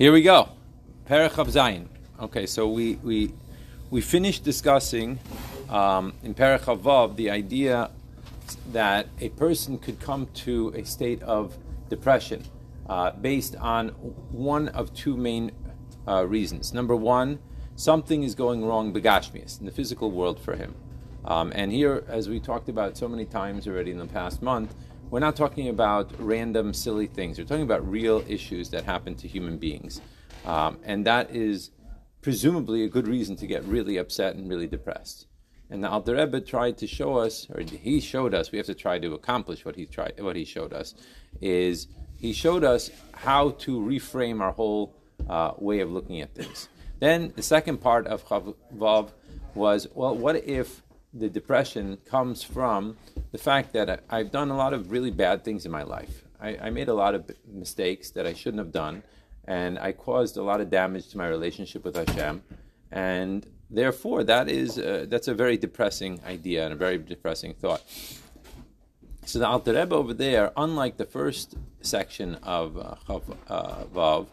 Here we go. Perech of Zayin. Okay, so we we we finished discussing um, in Perech of Vav the idea that a person could come to a state of depression uh, based on one of two main uh, reasons. Number one, something is going wrong begashmias in the physical world for him. Um, and here, as we talked about so many times already in the past month, we're not talking about random, silly things. We're talking about real issues that happen to human beings. Um, and that is presumably a good reason to get really upset and really depressed. And the Alter Rebbe tried to show us, or he showed us, we have to try to accomplish what he tried, what he showed us, is he showed us how to reframe our whole uh, way of looking at things. Then the second part of Chavav was, well, what if the depression comes from the fact that I've done a lot of really bad things in my life. I, I, made a lot of mistakes that I shouldn't have done, and I caused a lot of damage to my relationship with Hashem, and therefore that is uh, that's a very depressing idea and a very depressing thought. So the Alter Rebbe over there, unlike the first section of uh, uh, Vav,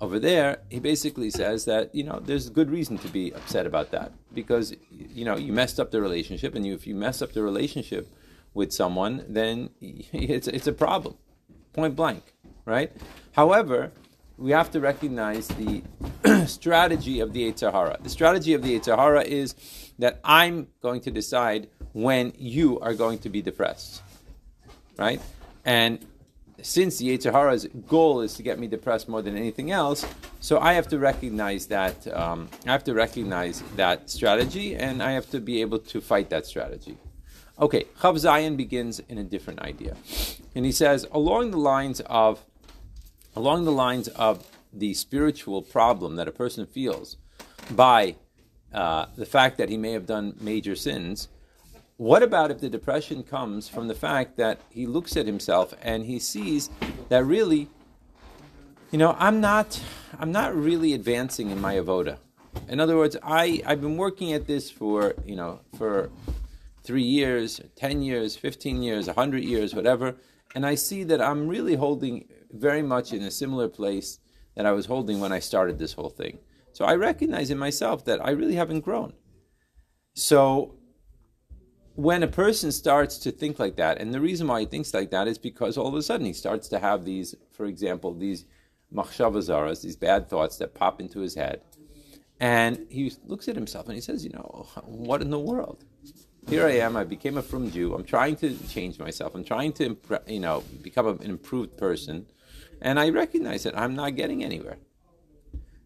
over there, he basically says that you know there's good reason to be upset about that because you know you messed up the relationship, and you, if you mess up the relationship with someone, then it's it's a problem, point blank, right? However, we have to recognize the strategy of the Yetzer Hara. The strategy of the Yetzer Hara is that I'm going to decide when you are going to be depressed, right? And since Yetzer goal is to get me depressed more than anything else, so I have to recognize that um, I have to recognize that strategy, and I have to be able to fight that strategy. Okay, Chav Zayin begins in a different idea, and he says along the lines of along the lines of the spiritual problem that a person feels by uh, the fact that he may have done major sins what about if the depression comes from the fact that he looks at himself and he sees that really, you know, I'm not, I'm not really advancing in my avoda. In other words, I, I've been working at this for, you know, for three years, 10 years, 15 years, 100 years, whatever, and I see that I'm really holding very much in a similar place that I was holding when I started this whole thing. So I recognize in myself that I really haven't grown. So when a person starts to think like that, and the reason why he thinks like that is because all of a sudden he starts to have these, for example, these machshavazaras, these bad thoughts that pop into his head, and he looks at himself and he says, you know, what in the world? Here I am. I became a frum Jew. I'm trying to change myself. I'm trying to, you know, become an improved person, and I recognize that I'm not getting anywhere.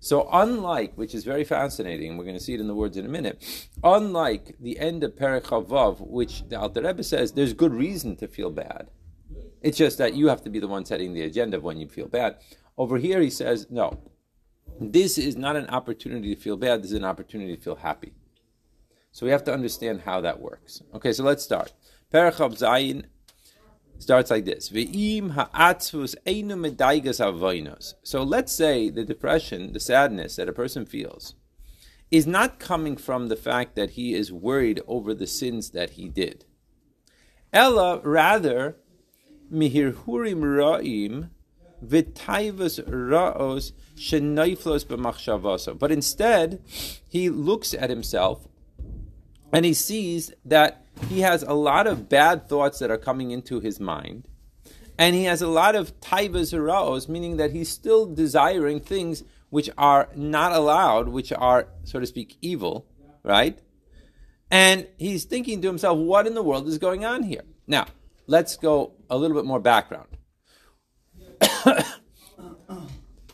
So, unlike, which is very fascinating, we're going to see it in the words in a minute, unlike the end of Perek Chavav, which the Alter Rebbe says there's good reason to feel bad. It's just that you have to be the one setting the agenda when you feel bad. Over here, he says, no, this is not an opportunity to feel bad, this is an opportunity to feel happy. So we have to understand how that works. Okay, so let's start. Perek Zayin starts like this. So let's say the depression, the sadness that a person feels, is not coming from the fact that he is worried over the sins that he did. Ella, rather, ra'im ra'os shenaiflos. But instead, he looks at himself and he sees that he has a lot of bad thoughts that are coming into his mind. And he has a lot of taivas raos, meaning that he's still desiring things which are not allowed, which are, so to speak, evil, right? And he's thinking to himself, what in the world is going on here? Now, let's go a little bit more background.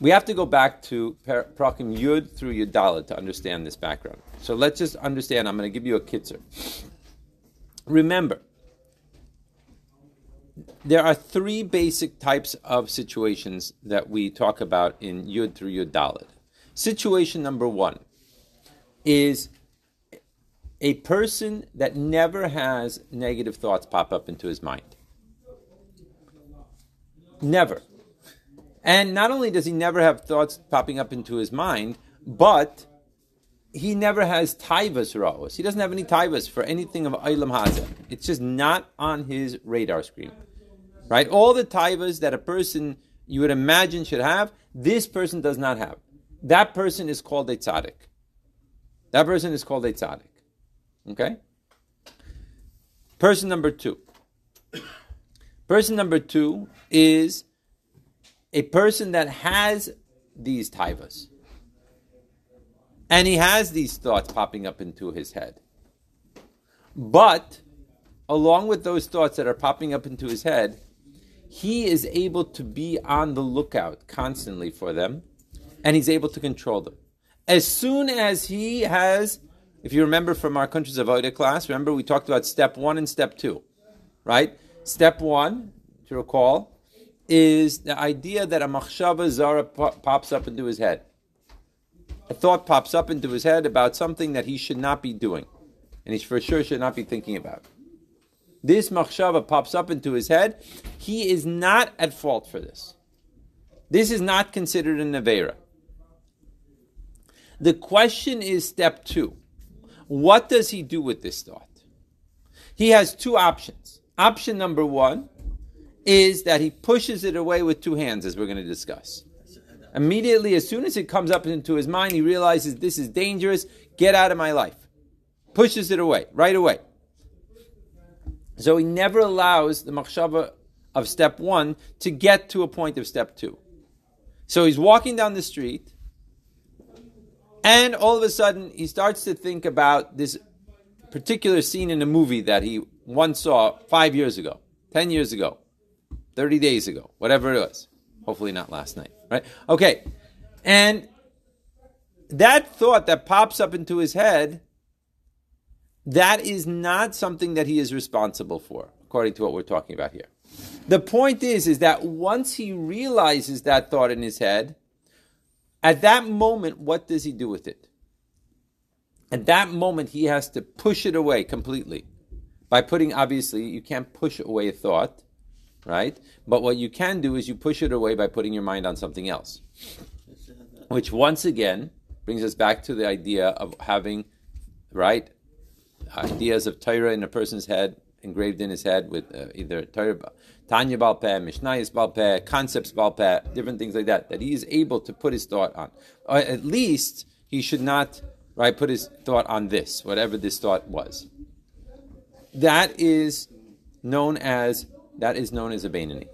we have to go back to Prakim Yud through Yud to understand this background. So let's just understand. I'm going to give you a kitzer remember, there are three basic types of situations that we talk about in Yud through Yud. Situation number one is a person that never has negative thoughts pop up into his mind. Never. And not only does he never have thoughts popping up into his mind, but he never has taivas ra'os. He doesn't have any taivas for anything of Eilam Hazeh. It's just not on his radar screen. Right? All the taivas that a person you would imagine should have, This person does not have. That person is called a tzaddik. That person is called a tzaddik. Okay? Person number two. Person number two is a person that has these taivas. And he has these thoughts popping up into his head. But along with those thoughts that are popping up into his head, he is able to be on the lookout constantly for them, and he's able to control them. As soon as he has, if you remember from our Kuntres of Avodah class, remember we talked about step one and step two, right? Step one, to recall, is the idea that a machshava zara pops up into his head. A thought pops up into his head about something that he should not be doing, and he for sure should not be thinking about this machshava pops up into his head, he is not at fault for this. This is not considered a Avera. The question is step two. What does he do with this thought? He has two options. Option number one is that he pushes it away with two hands, as we're going to discuss. Immediately, as soon as it comes up into his mind, he realizes this is dangerous, get out of my life. Pushes it away, right away. So he never allows the machshava of step one to get to a point of step two. So he's walking down the street, and all of a sudden he starts to think about this particular scene in a movie that he once saw five years ago, ten years ago, thirty days ago, whatever it was. Hopefully not last night, right? Okay, and that thought that pops up into his head that is not something that he is responsible for, according to what we're talking about here. The point is, is that once he realizes that thought in his head, at that moment, what does he do with it? At that moment, he has to push it away completely. By putting, obviously, you can't push away a thought, right? But what you can do is you push it away by putting your mind on something else. Which, once again, brings us back to the idea of having, right, ideas of Torah in a person's head, engraved in his head with uh, either Torah, Tanya Balpeh, Mishnayis Balpeh, concepts Balpeh, different things like that, that he is able to put his thought on. Or at least he should not right put his thought on this, whatever this thought was. That is known as that is known as a Beinoni.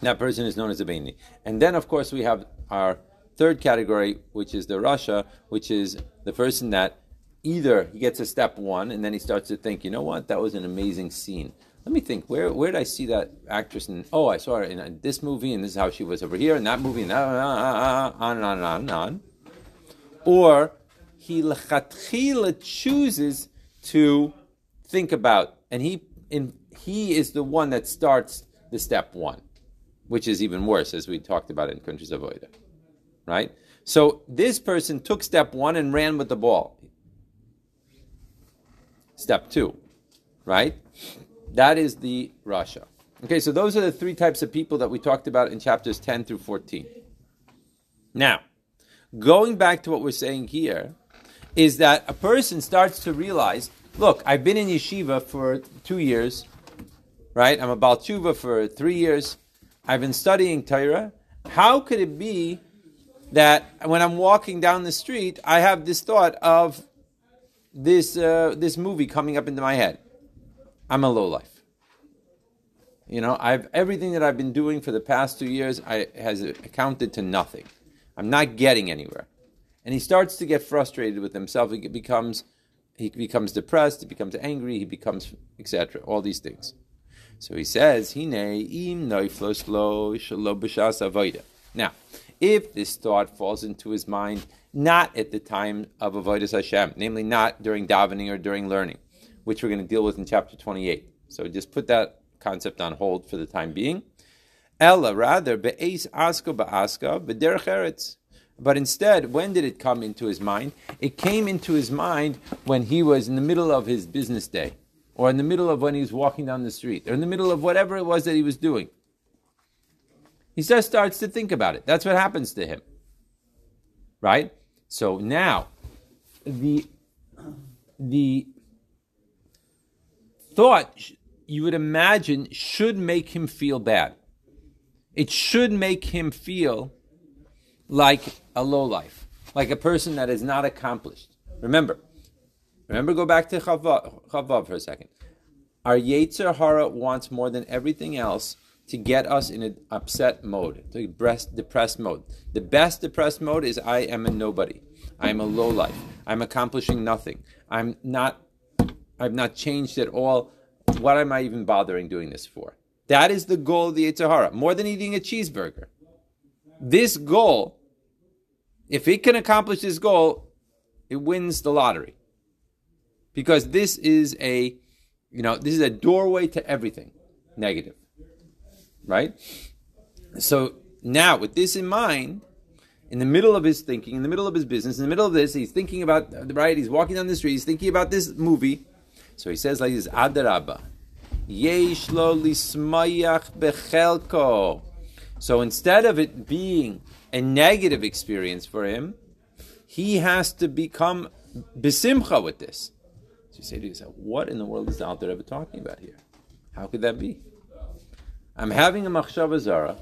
That person is known as a Beinoni. And then of course we have our third category, which is the Rasha, which is the person that either he gets a step one and then he starts to think, you know what, that was an amazing scene. Let me think, where where did I see that actress? In, oh, I saw her in uh, this movie, and this is how she was over here, and that movie, and ah, ah, ah, on and on and on and on. Or he chooses to think about, and he in, he is the one that starts the step one, which is even worse, as we talked about in Kuntres of Oida. Right? So this person took step one and ran with the ball step two, right? That is the Rasha. Okay, so those are the three types of people that we talked about in chapters 10 through 14. Now, going back to what we're saying here, is that a person starts to realize look, I've been in yeshiva for two years, right? I'm a Baal Tshuva for three years. I've been studying Torah. How could it be that when I'm walking down the street, I have this thought of this uh, this movie coming up into my head. I'm a low life. You know, I've everything that I've been doing for the past two years I, has accounted to nothing. I'm not getting anywhere, and he starts to get frustrated with himself. He becomes he becomes depressed. He becomes angry. He becomes etc. All these things. So he says, "Hine im Now, if this thought falls into his mind not at the time of Avodah Hashem, namely not during davening or during learning, which we're going to deal with in chapter 28. So just put that concept on hold for the time being. Ella, rather, be'ez aska ba'aska b'derech eretz. But instead, when did it come into his mind? It came into his mind when he was in the middle of his business day, or in the middle of when he was walking down the street, or in the middle of whatever it was that he was doing. He just starts to think about it. That's what happens to him. Right? So now, the the thought you would imagine should make him feel bad. it should make him feel like a low life, like a person that is not accomplished. Remember, remember, go back to Chavav for a second. Our Yetzer Hara wants more than everything else to get us in an upset mode, to depressed, depressed mode. The best depressed mode is I am a nobody. I'm a low life. I'm accomplishing nothing. I'm not. I've not changed at all. What am I even bothering doing this for? That is the goal of the Yetzer Hara, more than eating a cheeseburger. This goal, if it can accomplish this goal, it wins the lottery. Because this is a, you know, this is a doorway to everything negative. Right? So now, with this in mind, in the middle of his thinking, in the middle of his business, in the middle of this, he's thinking about, the right? He's walking down the street, he's thinking about this movie. So he says like this, Adarabba. Yesh lo lismayach bechelko. So instead of it being a negative experience for him, he has to become besimcha with this. You say to yourself, what in the world is the Alter Rebbe talking about here? How could that be? I'm having a machshava zara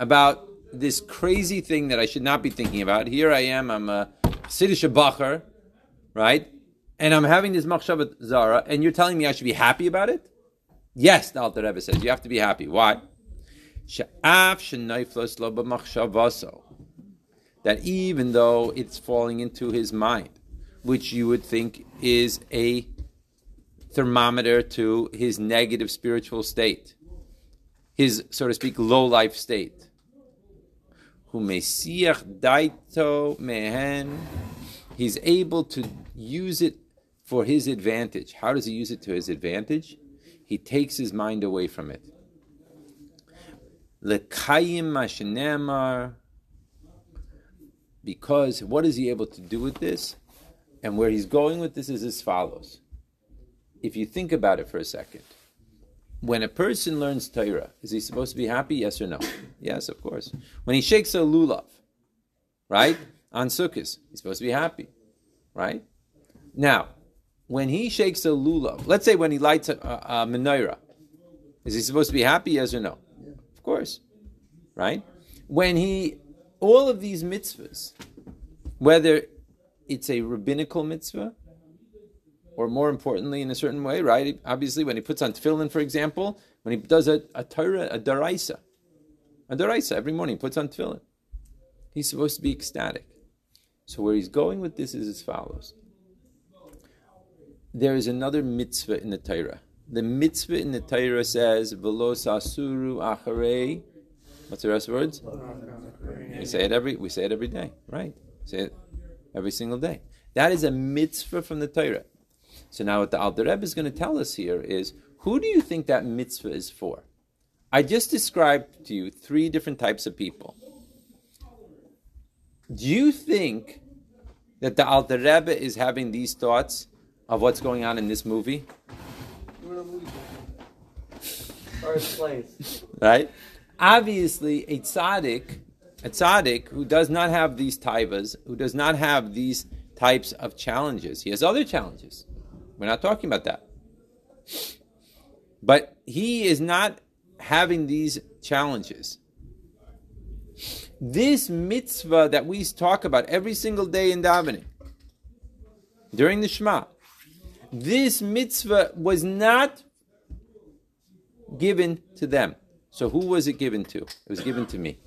about this crazy thing that I should not be thinking about. Here I am, I'm a Siddish Bacher, right? And I'm having this machshava zara, and you're telling me I should be happy about it? Yes, the Alter Rebbe says you have to be happy. Why? That even though it's falling into his mind, which you would think is a thermometer to his negative spiritual state, his, so to speak, low life state. He's able to use it for his advantage. How does he use it to his advantage? he takes his mind away from it. Because what is he able to do with this? And where he's going with this is as follows. If you think about it for a second, when a person learns Torah, is he supposed to be happy? Yes or no? Yes, of course. When he shakes a lulav, right? On Sukkot, he's supposed to be happy, right? Now, when he shakes a lulav, let's say when he lights a, a, a menorah, is he supposed to be happy? Yes or no? Of course, right? When he, all of these mitzvahs, whether it's a rabbinical mitzvah, or more importantly, in a certain way, right? Obviously, when he puts on tefillin, for example, when he does a, a Torah, a daraisa, a daraisa every morning, he puts on tefillin. He's supposed to be ecstatic. So where he's going with this is as follows there is another mitzvah in the Torah. The mitzvah in the Torah says, "Velo sasuru acharei." What's the rest of the words? We say it every. We say it every day, right? Say it every single day. That is a mitzvah from the Torah. So now, what the Alter Rebbe is going to tell us here is, who do you think that mitzvah is for? I just described to you three different types of people. Do you think that the Alter Rebbe is having these thoughts of what's going on in this movie? Or a place. Right? Obviously, a tzaddik, a tzaddik who does not have these taivas, who does not have these types of challenges. He has other challenges. We're not talking about that. But he is not having these challenges. This mitzvah that we talk about every single day in davening, during the Shema, this mitzvah was not given to them. So who was it given to? It was given to me.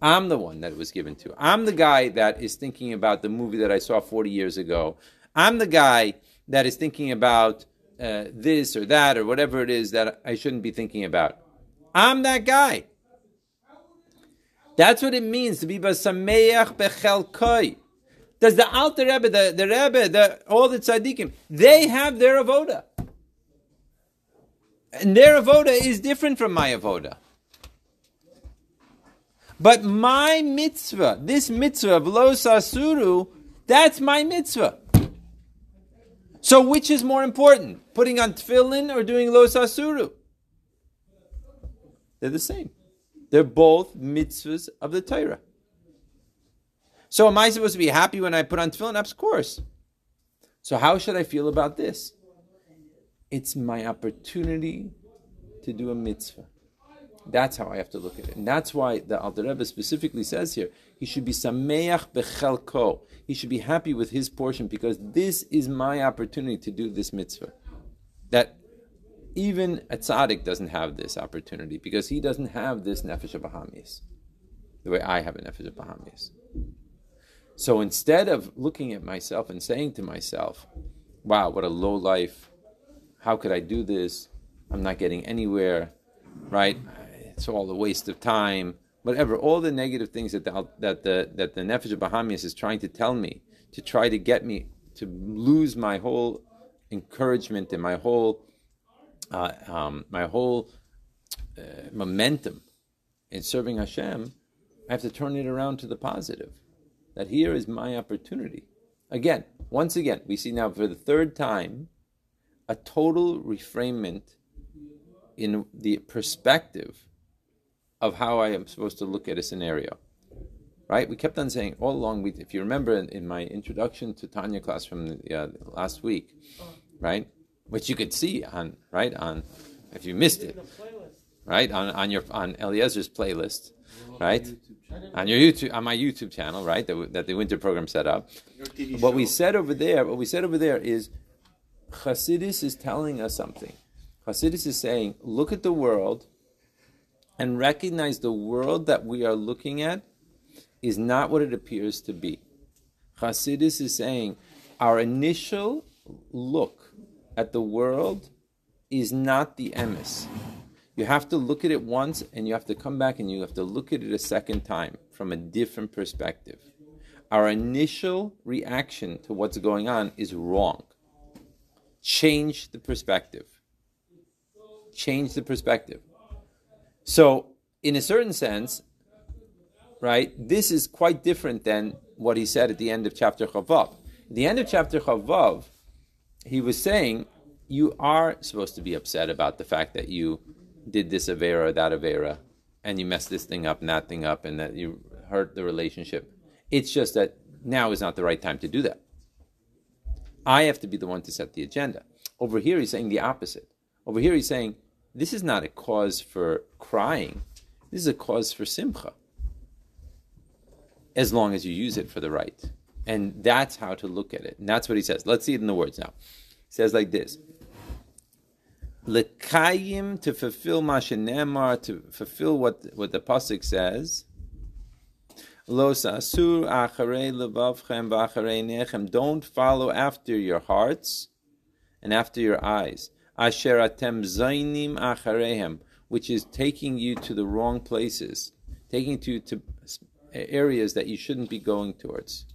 I'm the one that it was given to. I'm the guy that is thinking about the movie that I saw 40 years ago. I'm the guy that is thinking about uh, this or that or whatever it is that I shouldn't be thinking about. I'm that guy. That's what it means to be basameach bechelkoi. Does the Alter Rebbe, the, the Rebbe, the, all the tzaddikim, they have their avoda. And their avoda is different from my avoda. But my mitzvah, this mitzvah of lo sasuru, that's my mitzvah. So which is more important, putting on tefillin or doing lo sasuru? They're the same. They're both mitzvahs of the Torah. So am I supposed to be happy when I put on tefillin? Of course. So how should I feel about this? It's my opportunity to do a mitzvah. That's how I have to look at it. And that's why the Alter Rebbe specifically says here, he should be sameach bechelko. He should be happy with his portion because this is my opportunity to do this mitzvah. That even a tzaddik doesn't have this opportunity because he doesn't have this nefesh of Bahamis, the way I have a nefesh of Bahamis. So instead of looking at myself and saying to myself, wow, what a low life, how could I do this? I'm not getting anywhere, right? It's all a waste of time, whatever. All the negative things that the, that the, that the Nefesh of Bahamis is trying to tell me, to try to get me to lose my whole encouragement and my whole uh, um, my whole uh, momentum in serving Hashem, I have to turn it around to the positive. That here is my opportunity. Again, once again, we see now for the third time a total reframement in the perspective of how I am supposed to look at a scenario. Right? We kept on saying all along, we, if you remember in, in, my introduction to Tanya class from the, uh, last week, right? which you could see on right on if you missed it, right on, on your on Eliezer's playlist, right on your YouTube on my YouTube channel, right that, that the winter program set up. What we said over there, what we said over there is Hasidus is telling us something. Hasidus is saying, look at the world and recognize the world that we are looking at is not what it appears to be. Hasidus is saying our initial look at the world is not the emes. You have to look at it once and you have to come back and you have to look at it a second time from a different perspective. Our initial reaction to what's going on is wrong. Change the perspective. Change the perspective. So, in a certain sense, right, this is quite different than what he said at the end of chapter Chavav. At the end of chapter Chavav, he was saying you are supposed to be upset about the fact that you did this avera or that avera, and you messed this thing up and that thing up, and that you hurt the relationship. It's just that now is not the right time to do that. I have to be the one to set the agenda. Over here, he's saying the opposite. Over here, he's saying this is not a cause for crying. This is a cause for simcha. As long as you use it for the right. And that's how to look at it. And that's what he says. Let's see it in the words now. He says like this. Lekayim to fulfill Mashanemar, to fulfill what, what the Pasuk says. Los asur acharei levavchem v'acharei nechem. Don't follow after your hearts and after your eyes. Asher atem zainim achareihem, which is taking you to the wrong places, taking you to areas that you shouldn't be going towards.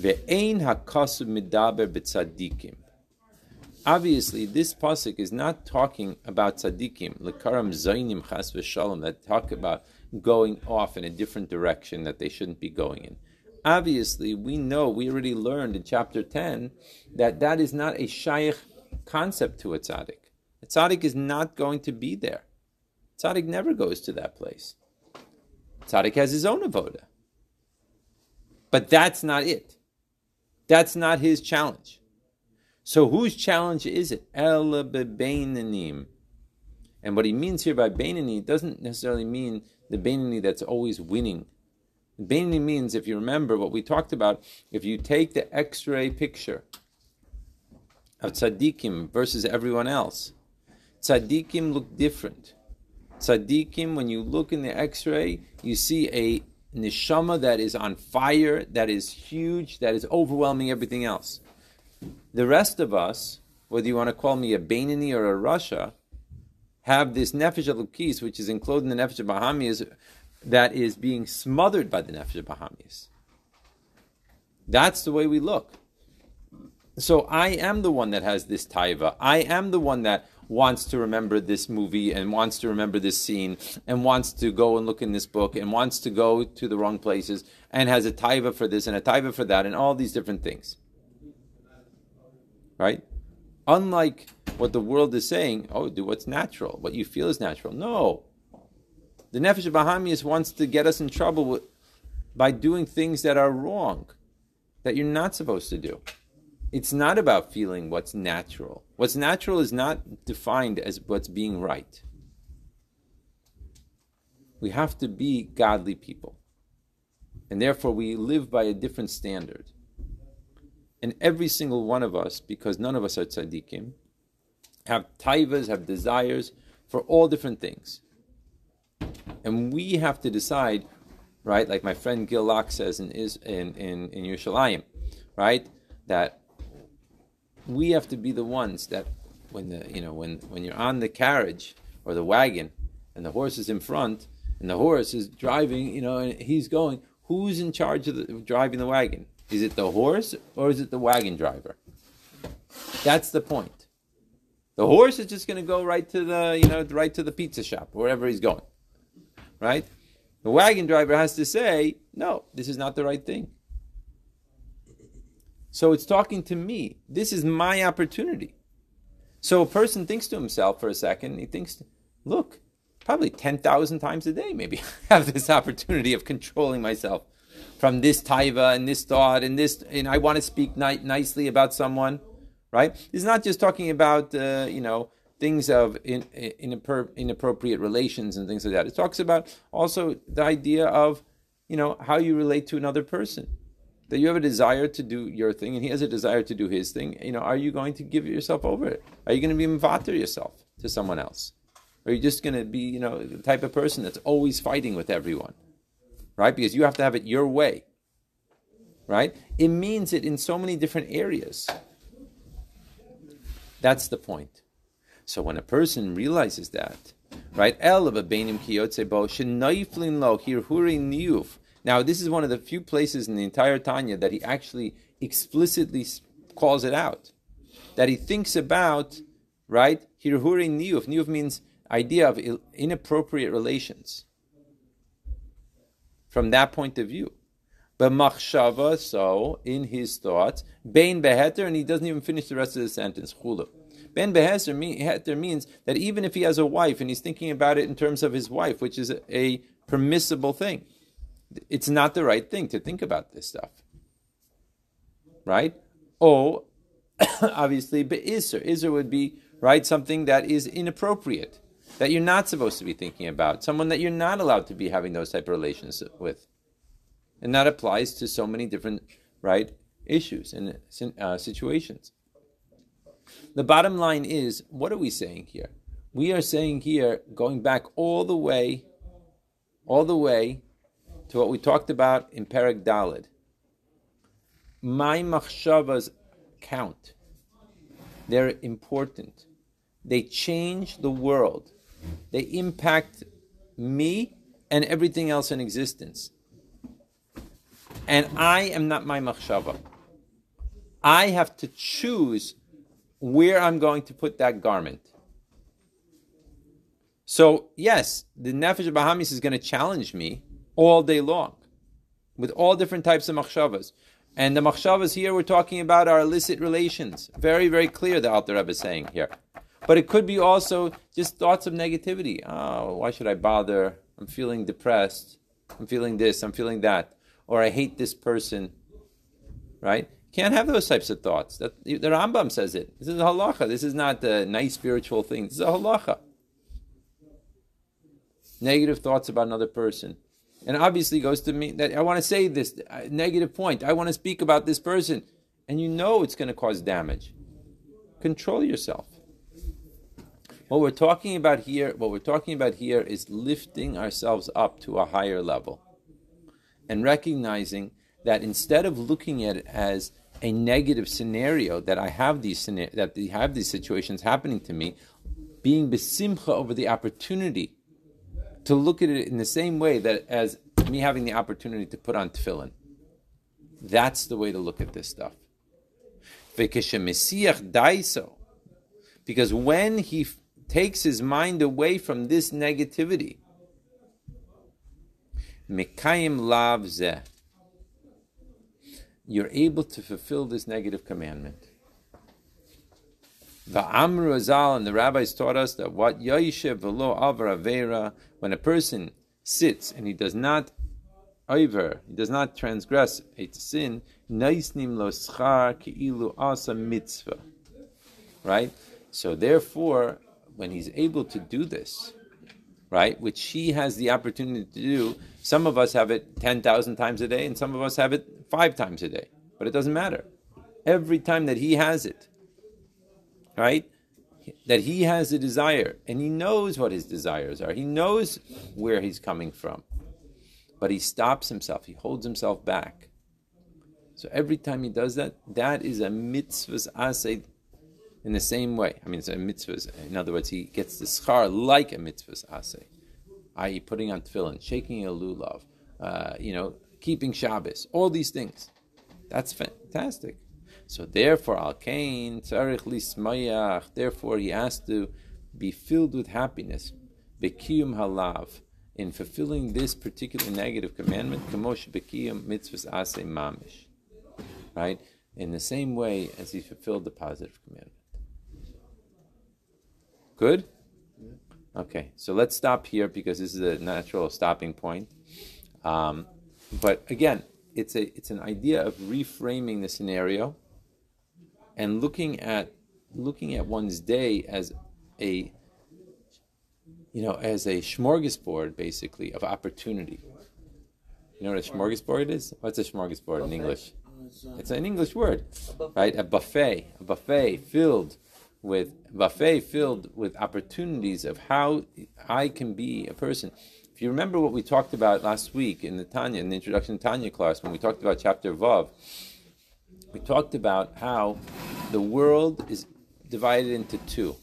Ve'ein hakasu midaber b'tzadikim. Obviously, this pasuk is not talking about tzaddikim, lekaram zainim chas v'shalom, that talk about going off in a different direction that they shouldn't be going in. Obviously, we know, we already learned in chapter 10 that that is not a shaykh concept to a tzaddik. A tzaddik is not going to be there. Tzaddik never goes to that place. Tzaddik has his own avoda. But that's not it. That's not his challenge. So whose challenge is it? Ela bebeinanim. And what he means here by Beinoni doesn't necessarily mean the Beinoni that's always winning. Beinoni means, if you remember what we talked about, if you take the X-ray picture of tzaddikim versus everyone else, tzaddikim look different. Tzaddikim, when you look in the X-ray, you see a neshama that is on fire, that is huge, that is overwhelming everything else. The rest of us, whether you want to call me a Beinoni or a Rasha, have this nefesh alukis, which is enclosed in the nefesh of Bahamis, that is being smothered by the nefesh of Bahamis. That's the way we look. So I am the one that has this taiva. I am the one that wants to remember this movie and wants to remember this scene and wants to go and look in this book and wants to go to the wrong places and has a taiva for this and a taiva for that and all these different things. Right? Unlike what the world is saying, oh, do what's natural, what you feel is natural. No. The Nefesh of Bahamias wants to get us in trouble with, by doing things that are wrong, that you're not supposed to do. It's not about feeling what's natural. What's natural is not defined as what's being right. we have to be godly people. And therefore, we live by a different standard. And every single one of us, because none of us are tzaddikim, have taivas, have desires for all different things. And we have to decide, right, like my friend Gil Locke says in, in, in, in Yerushalayim, right, that we have to be the ones that when the you know when when you're on the carriage or the wagon and the horse is in front and the horse is driving, you know, and he's going, who's in charge of, the, driving the wagon? Is it the horse or is it the wagon driver? That's the point. The horse is just going to go right to the, you know, right to the pizza shop, wherever he's going. Right? The wagon driver has to say, no, this is not the right thing. So it's talking to me. This is my opportunity. So a person thinks to himself for a second, he thinks, look, probably 10,000 times a day, maybe I have this opportunity of controlling myself from this taiva and this thought and this, and I want to speak ni- nicely about someone, right? It's not just talking about, uh, you know, things of in, in, inappropriate relations and things like that. It talks about also the idea of, you know, how you relate to another person. That you have a desire to do your thing and he has a desire to do his thing. You know, are you going to give yourself over? Are you going to be mvater yourself to someone else? Are you just going to be, you know, the type of person that's always fighting with everyone? Right? Because you have to have it your way. Right? It means it in so many different areas. That's the point. So when a person realizes that, right? El of a beinim kiyotzebo shenaiflin lo hirhuri niyuf. Now, this is one of the few places in the entire Tanya that he actually explicitly calls it out. That he thinks about, right? Hirhuri niyuf. Niyuf means idea of inappropriate relations. From that point of view. But machshava, so in his thoughts, bein beheter, and he doesn't even finish the rest of the sentence. Chulu. Ben Behezer means that even if he has a wife and he's thinking about it in terms of his wife, which is a permissible thing, it's not the right thing to think about this stuff. Right? Oh, obviously, but Isser. Isser would be, right, something that is inappropriate, that you're not supposed to be thinking about, someone that you're not allowed to be having those type of relations with. And that applies to so many different, right, issues and uh, situations. The bottom line is, what are we saying here? We are saying here, going back all the way, all the way to what we talked about in Perek Dalid. My machshavas count. They're important. They change the world. They impact me and everything else in existence. And I am not my machshava. I have to choose where I'm going to put that garment. So, yes, the Nefesh Bahamis is going to challenge me all day long with all different types of machshavas. And the machshavas here we're talking about are illicit relations. Very, very clear, the Alter Rebbe is saying here. But it could be also just thoughts of negativity. Oh, why should I bother? I'm feeling depressed. I'm feeling this. I'm feeling that. Or I hate this person. Right? Can't have those types of thoughts. That, the Rambam says it. This is halacha. This is not a nice spiritual thing. This is a halacha. Negative thoughts about another person. And obviously goes to me that I want to say this uh, negative point. I want to speak about this person. And you know it's going to cause damage. Control yourself. What we're talking about here, what we're talking about here is lifting ourselves up to a higher level and recognizing that instead of looking at it as a negative scenario that I have these that I have these situations happening to me, being besimcha over the opportunity to look at it in the same way that as me having the opportunity to put on tefillin. That's the way to look at this stuff. Because when he f- takes his mind away from this negativity, you're able to fulfill this negative commandment. The Amru Chazal and the rabbis taught us that what Yaishev velo avra when a person sits and he does not over, he does not transgress a sin, naisnim lo schar ki'ilu asa mitzvah. Right? So therefore, when he's able to do this, right? Which he has the opportunity to do. Some of us have it 10,000 times a day, and some of us have it five times a day. But it doesn't matter. Every time that he has it, right? That he has a desire, and he knows what his desires are. He knows where he's coming from. But he stops himself, he holds himself back. So every time he does that, that is a mitzvah's asay in the same way. I mean, it's a mitzvah. In other words, he gets the schar like a mitzvah's asay, i.e., putting on tefillin, shaking a lulav, uh, you know, keeping Shabbos, all these things. That's fantastic. So therefore, al kain tzarich lismayach. Therefore, he has to be filled with happiness, bekiyum halav, in fulfilling this particular negative commandment, kamosh bekiyum mitzvahs asay mamish. Right, in the same way as he fulfilled the positive commandment. Good? Okay, so let's stop here because this is a natural stopping point. Um, but again, it's a it's an idea of reframing the scenario and looking at looking at one's day as a you know as a smorgasbord basically of opportunity. You know what a smorgasbord is? What's a smorgasbord in English? It's an English word, right? A buffet, a buffet filled with buffet filled with opportunities of how I can be a person. If you remember what we talked about last week in the Tanya, in the introduction to Tanya class, when we talked about chapter Vav, we talked about how the world is divided into two.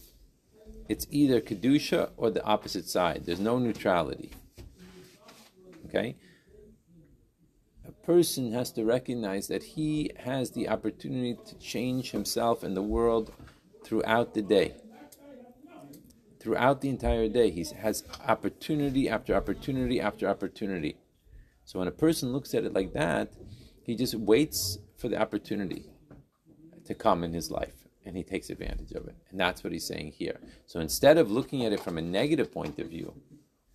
It's either kedusha or the opposite side. There's no neutrality. Okay. A person has to recognize that he has the opportunity to change himself and the world throughout the day. Throughout the entire day, he has opportunity after opportunity after opportunity. So when a person looks at it like that, he just waits for the opportunity to come in his life and he takes advantage of it. And that's what he's saying here. So instead of looking at it from a negative point of view,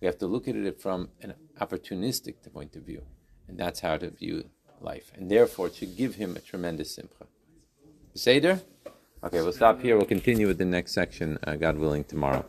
we have to look at it from an opportunistic point of view. And that's how to view life. And therefore, should give him a tremendous simcha. Seder? Okay, we'll stop here. We'll continue with the next section, uh, God willing, tomorrow.